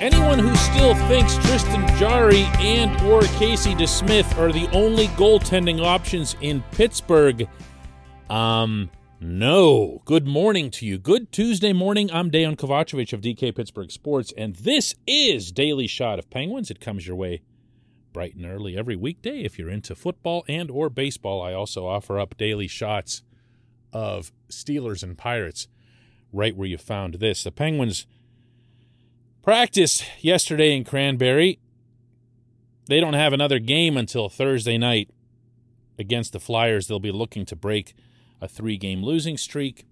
Anyone who still thinks Tristan Jarry and or Casey DeSmith are the only goaltending options in Pittsburgh, um, no. Good morning to you. Good Tuesday morning. I'm Dejan Kovacevic of DK Pittsburgh Sports, and this is Daily Shot of Penguins. It comes your way bright and early every weekday. If you're into football and or baseball, I also offer up daily shots of Steelers and Pirates right where you found this. The Penguins practice yesterday in Cranberry. They don't have another game until Thursday night against the Flyers. They'll be looking to break a three game losing streak.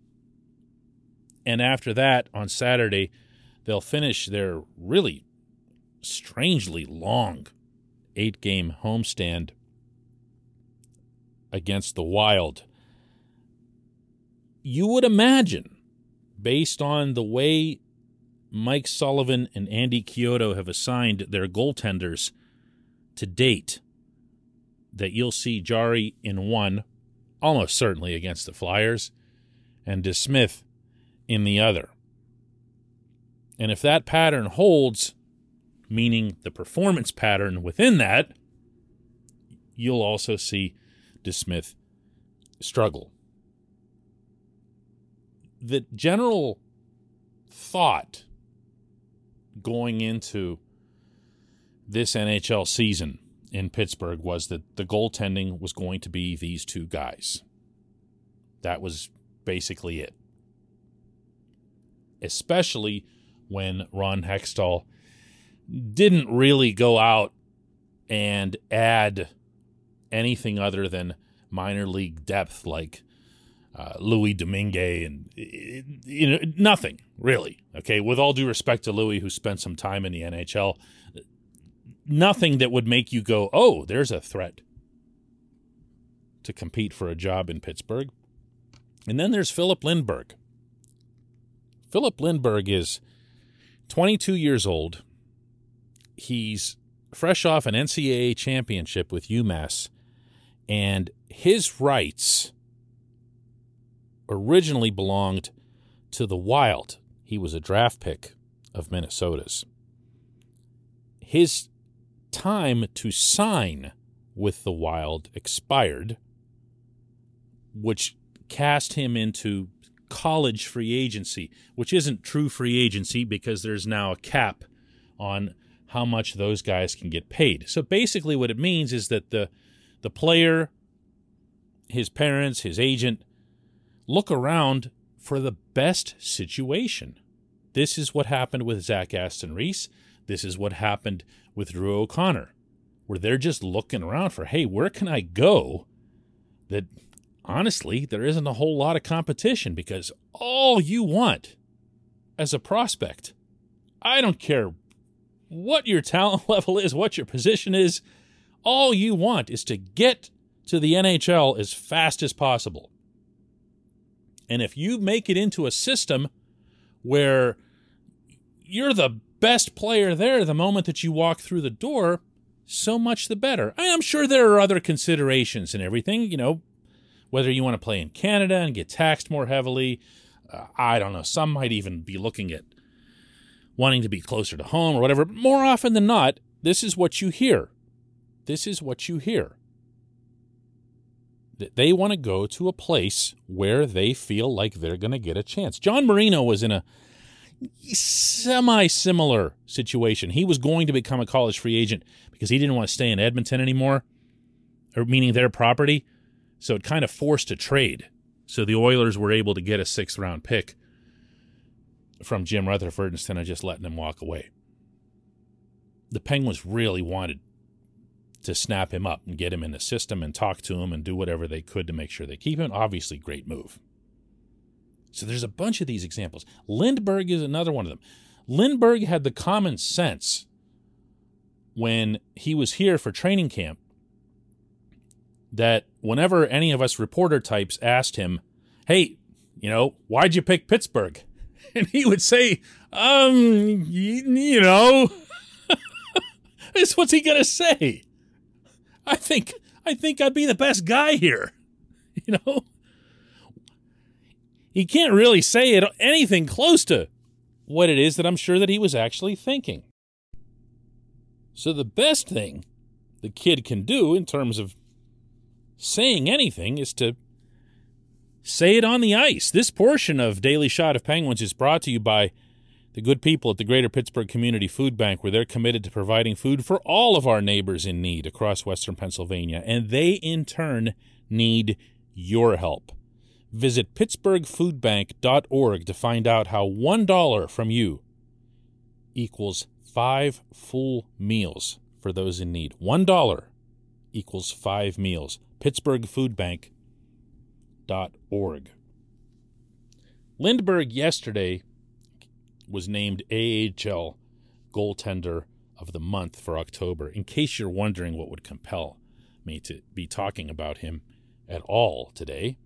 And after that, on Saturday, they'll finish their really strangely long eight game homestand against the Wild. You would imagine, based on the way Mike Sullivan and Andy Chiodo have assigned their goaltenders to date, that you'll see Jarry in one, almost certainly against the Flyers, and DeSmith in the other. And if that pattern holds, meaning the performance pattern within that, you'll also see DeSmith struggle. The general thought going into this NHL season in Pittsburgh was that the goaltending was going to be these two guys. That was basically it. Especially when Ron Hextall didn't really go out and add anything other than minor league depth like uh, Louis Domingue and you know nothing really. Okay, with all due respect to Louis, who spent some time in the NHL, nothing that would make you go, "Oh, there's a threat to compete for a job in Pittsburgh." And then there's Filip Lindberg. Filip Lindberg is 22 years old. He's fresh off an NCAA championship with UMass, and his rights originally belonged to the Wild. He was a draft pick of Minnesota's. His time to sign with the Wild expired, which cast him into college free agency, which isn't true free agency because there's now a cap on how much those guys can get paid. So basically what it means is that the the player, his parents, his agent look around for the best situation. This is what happened with Zach Aston Reese. This is what happened with Drew O'Connor, where they're just looking around for, hey, where can I go that honestly, there isn't a whole lot of competition because all you want as a prospect, I don't care what your talent level is, what your position is, all you want is to get to the NHL as fast as possible. And if you make it into a system where you're the best player there the moment that you walk through the door, so much the better. I'm sure there are other considerations and everything, you know, whether you want to play in Canada and get taxed more heavily. Uh, I don't know. Some might even be looking at wanting to be closer to home or whatever. But more often than not, this is what you hear. This is what you hear they want to go to a place where they feel like they're going to get a chance. John Marino was in a semi similar situation. He was going to become a college free agent because he didn't want to stay in Edmonton anymore, or meaning their property. So it kind of forced a trade. So the Oilers were able to get a sixth round pick from Jim Rutherford instead of just letting him walk away. The Penguins really wanted to snap him up and get him in the system and talk to him and do whatever they could to make sure they keep him. Obviously, great move. So there's a bunch of these examples. Lindberg is another one of them. Lindberg had the common sense when he was here for training camp that whenever any of us reporter types asked him, hey, you know, why'd you pick Pittsburgh? And he would say, um, you, you know, what's he going to say? I think I think I'd be the best guy here. You know? He can't really say it anything close to what it is that I'm sure that he was actually thinking. So the best thing the kid can do in terms of saying anything is to say it on the ice. This portion of Daily Shot of Penguins is brought to you by the good people at the Greater Pittsburgh Community Food Bank, were they're committed to providing food for all of our neighbors in need across Western Pennsylvania, and they in turn need your help. Visit pittsburghfoodbank.org to find out how $1 from you equals five full meals for those in need. $1 equals five meals. pittsburghfoodbank.org. Lindberg yesterday was named AHL goaltender of the month for October. In case you're wondering what would compel me to be talking about him at all today,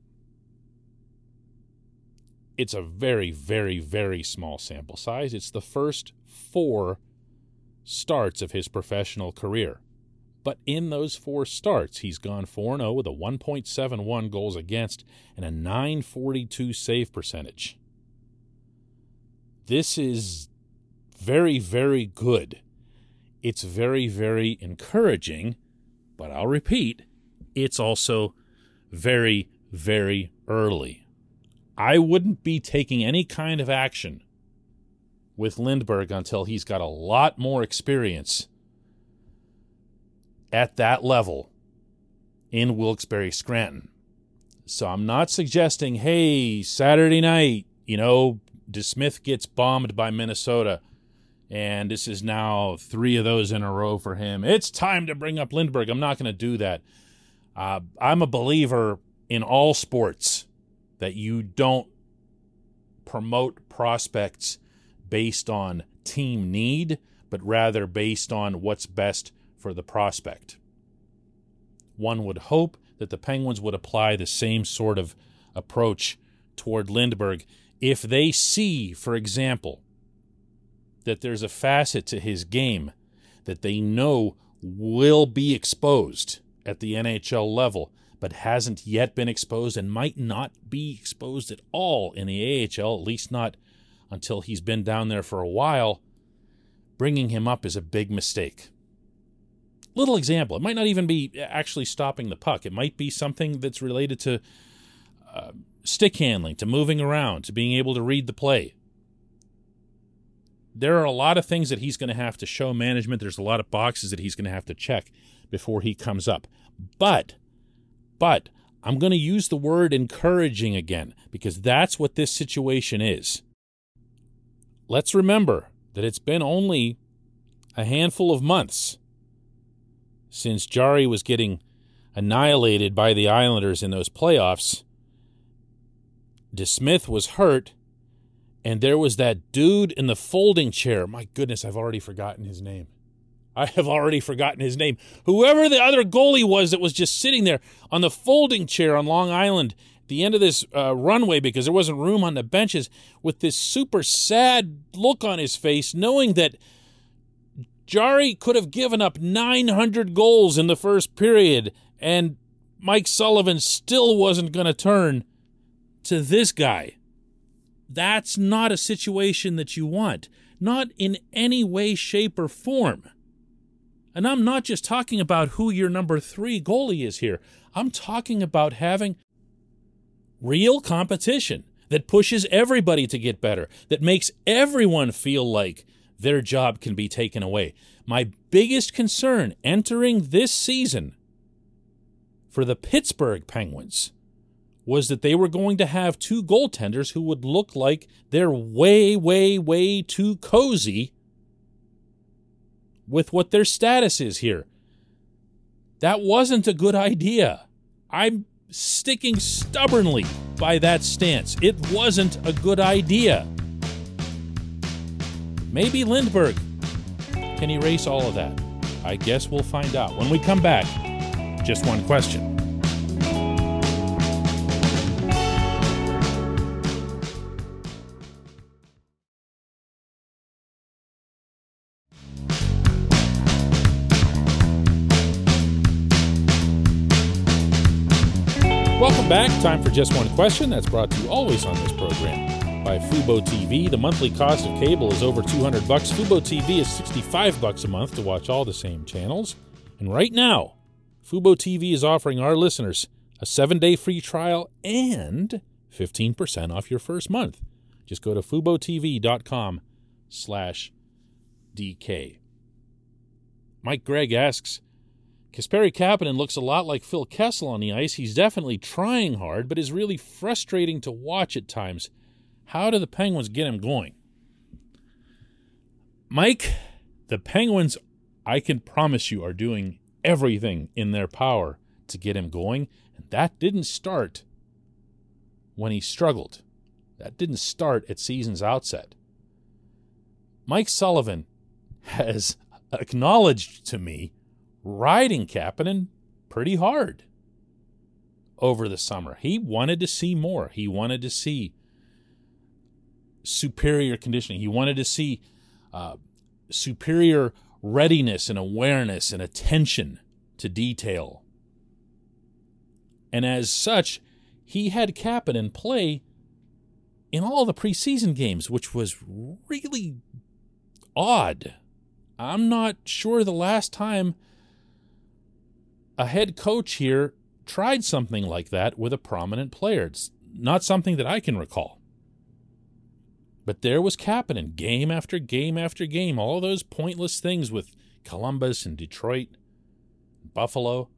it's a very, very, very small sample size. It's the first four starts of his professional career. But in those four starts, he's gone 4 0 with a 1.71 goals against and a 942 save percentage. This is very, very good. It's very, very encouraging, but I'll repeat, it's also very, very early. I wouldn't be taking any kind of action with Lindberg until he's got a lot more experience at that level in Wilkes-Barre Scranton. So I'm not suggesting, hey, Saturday night, you know, DeSmith gets bombed by Minnesota, and this is now three of those in a row for him. It's time to bring up Lindberg. I'm not going to do that. Uh, I'm a believer in all sports that you don't promote prospects based on team need, but rather based on what's best for the prospect. One would hope that the Penguins would apply the same sort of approach toward Lindberg if they see, for example, that there's a facet to his game that they know will be exposed at the NHL level but hasn't yet been exposed and might not be exposed at all in the AHL, at least not until he's been down there for a while, bringing him up is a big mistake. Little example, it might not even be actually stopping the puck. It might be something that's related to uh, stick handling, to moving around, to being able to read the play. There are a lot of things that he's going to have to show management. There's a lot of boxes that he's going to have to check before he comes up. But but I'm going to use the word encouraging again because that's what this situation is. Let's remember that it's been only a handful of months since Jarry was getting annihilated by the Islanders in those playoffs. DeSmith was hurt, and there was that dude in the folding chair. My goodness, I've already forgotten his name. I have already forgotten his name. Whoever the other goalie was that was just sitting there on the folding chair on Long Island at the end of this uh, runway because there wasn't room on the benches with this super sad look on his face, knowing that Jarry could have given up 900 goals in the first period and Mike Sullivan still wasn't going to turn to this guy. That's not a situation that you want, not in any way, shape, or form. And I'm not just talking about who your number three goalie is here. I'm talking about having real competition that pushes everybody to get better, that makes everyone feel like their job can be taken away. My biggest concern entering this season for the Pittsburgh Penguins was that they were going to have two goaltenders who would look like they're way, way, way too cozy with what their status is here. That wasn't a good idea. I'm sticking stubbornly by that stance. It wasn't a good idea. Maybe Lindberg can erase all of that. I guess we'll find out. When we come back, just one question. Welcome back. Time for Just One Question. That's brought to you always on this program by Fubo TV. The monthly cost of cable is over 200 bucks. Fubo TV is 65 bucks a month to watch all the same channels. And right now, Fubo TV is offering our listeners a 7-day free trial and 15% off your first month. Just go to FuboTV.com slash DK. Mike Gregg asks, Kasperi Kapanen looks a lot like Phil Kessel on the ice. He's definitely trying hard, but is really frustrating to watch at times. How do the Penguins get him going? Mike, the Penguins, I can promise you, are doing everything in their power to get him going. And that didn't start when he struggled. That didn't start at season's outset. Mike Sullivan has acknowledged to me riding Kapanen pretty hard over the summer. He wanted to see more. He wanted to see superior conditioning. He wanted to see uh, superior readiness and awareness and attention to detail. And as such, he had Kapanen play in all the preseason games, which was really odd. I'm not sure the last time a head coach here tried something like that with a prominent player. It's not something that I can recall. But there was Kapanen game after game after game, all those pointless things with Columbus and Detroit, Buffalo.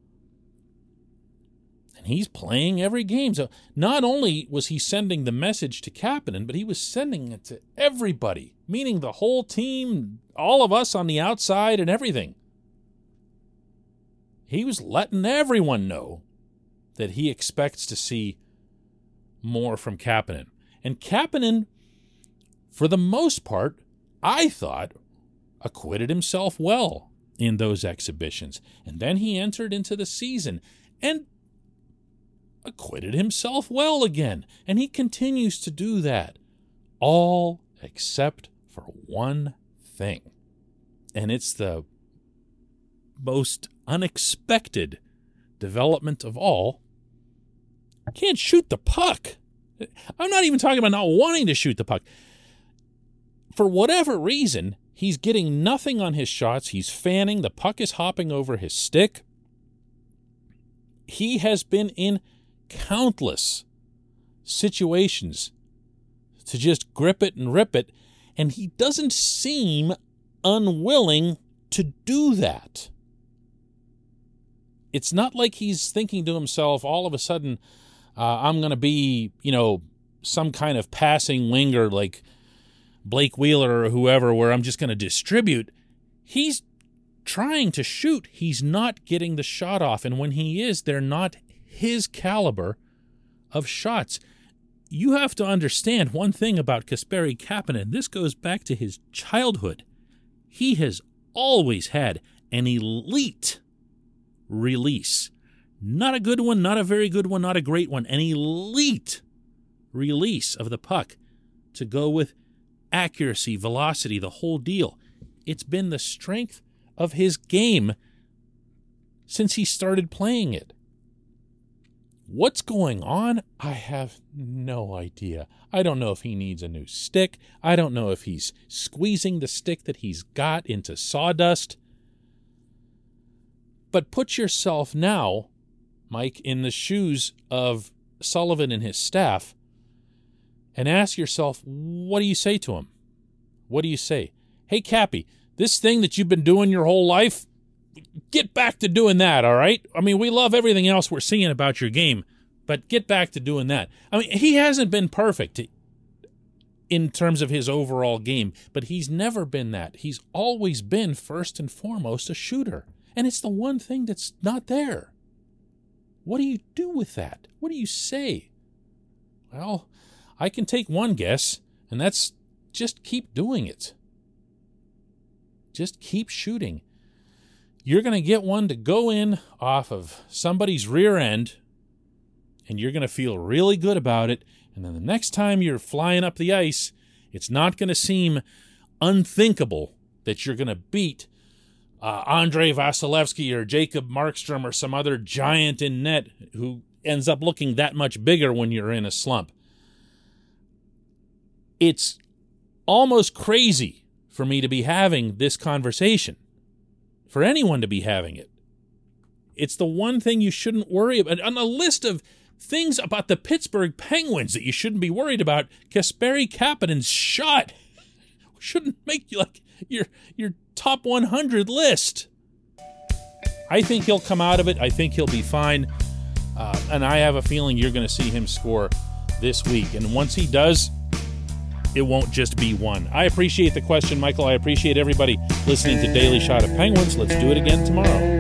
And he's playing every game. So not only was he sending the message to Kapanen, but he was sending it to everybody, meaning the whole team, all of us on the outside and everything. He was letting everyone know that he expects to see more from Kapanen. And Kapanen, for the most part, I thought, acquitted himself well in those exhibitions. And then he entered into the season and acquitted himself well again. And he continues to do that, all except for one thing. And it's the most unexpected development of all. Can't shoot the puck. I'm not even talking about not wanting to shoot the puck. For whatever reason, he's getting nothing on his shots. He's fanning. The puck is hopping over his stick. He has been in countless situations to just grip it and rip it, and he doesn't seem unwilling to do that. It's not like he's thinking to himself, all of a sudden, uh, I'm going to be, you know, some kind of passing winger like Blake Wheeler or whoever, where I'm just going to distribute. He's trying to shoot. He's not getting the shot off. And when he is, they're not his caliber of shots. You have to understand one thing about Kasperi Kapanen. This goes back to his childhood. He has always had an elite release. Not a good one, not a very good one, not a great one. An elite release of the puck to go with accuracy, velocity, the whole deal. It's been the strength of his game since he started playing it. What's going on? I have no idea. I don't know if he needs a new stick. I don't know if he's squeezing the stick that he's got into sawdust. But put yourself now, Mike, in the shoes of Sullivan and his staff and ask yourself, what do you say to him? What do you say? Hey, Cappy, this thing that you've been doing your whole life, get back to doing that, all right? I mean, we love everything else we're seeing about your game, but get back to doing that. I mean, he hasn't been perfect in terms of his overall game, but he's never been that. He's always been, first and foremost, a shooter. And it's the one thing that's not there. What do you do with that? What do you say? Well, I can take one guess, and that's just keep doing it. Just keep shooting you're going to get one to go in off of somebody's rear end and you're going to feel really good about it. And then the next time you're flying up the ice, it's not going to seem unthinkable that you're going to beat uh, Andrei Vasilevskiy or Jacob Markstrom or some other giant in net who ends up looking that much bigger when you're in a slump. it's almost crazy for me to be having this conversation, for anyone to be having it. It's the one thing you shouldn't worry about. On a list of things about the Pittsburgh Penguins that you shouldn't be worried about, Kasperi Kapanen's shot shouldn't make you like your your top 100 list. I think he'll come out of it. I think he'll be fine. Uh, and I have a feeling you're going to see him score this week. And once he does, it won't just be one. I appreciate the question, Michael. I appreciate everybody listening to Daily Shot of Penguins. Let's do it again tomorrow.